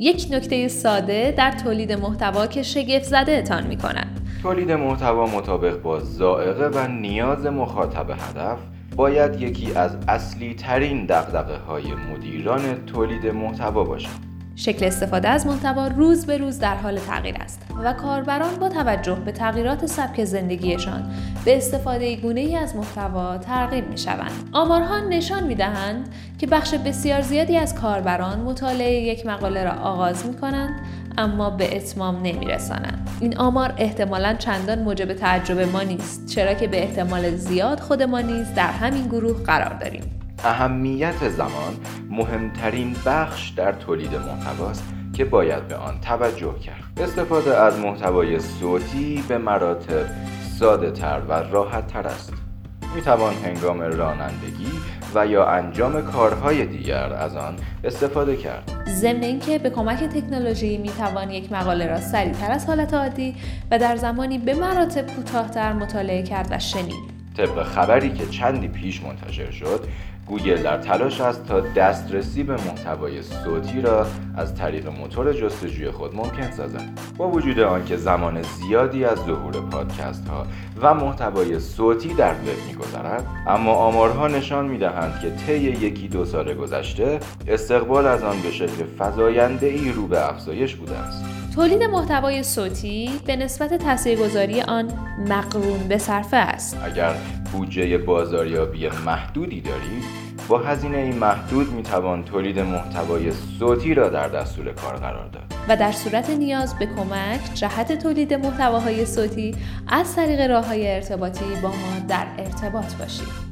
یک نکته ساده در تولید محتوا که شگفت زده اتان می کند. تولید محتوا مطابق با زائقه و نیاز مخاطب هدف باید یکی از اصلی ترین دقدقه های مدیران تولید محتوا باشد. شکل استفاده از محتوا روز به روز در حال تغییر است و کاربران با توجه به تغییرات سبک زندگیشان به استفاده گونه ای از محتوا ترغیب می شوند. آمارها نشان می دهند که بخش بسیار زیادی از کاربران مطالعه یک مقاله را آغاز می کنند اما به اتمام نمی رسانند. این آمار احتمالا چندان موجب تعجب ما نیست چرا که به احتمال زیاد خود ما نیز در همین گروه قرار داریم. اهمیت زمان مهمترین بخش در تولید محتواست که باید به آن توجه کرد استفاده از محتوای صوتی به مراتب ساده تر و راحت تر است می توان هنگام رانندگی و یا انجام کارهای دیگر از آن استفاده کرد. ضمن اینکه به کمک تکنولوژی می توان یک مقاله را سریعتر از حالت عادی و در زمانی به مراتب کوتاهتر مطالعه کرد و شنید. طبق خبری که چندی پیش منتشر شد گوگل در تلاش است تا دسترسی به محتوای صوتی را از طریق موتور جستجوی خود ممکن سازد. با وجود آنکه زمان زیادی از ظهور پادکست ها و محتوای صوتی در وب میگذرد اما آمارها نشان می‌دهند که طی یکی دو سال گذشته استقبال از آن به شکل فزاینده ای رو به افزایش بوده است. تولید محتوای صوتی به نسبت تاثیرگذاری آن مقرون به صرفه است. اگر بودجه بازاریابی محدودی دارید با هزینه این محدود می توان تولید محتوای صوتی را در دستور کار قرار داد. و در صورت نیاز به کمک جهت تولید محتواهای صوتی از طریق راه های ارتباطی با ما در ارتباط باشید.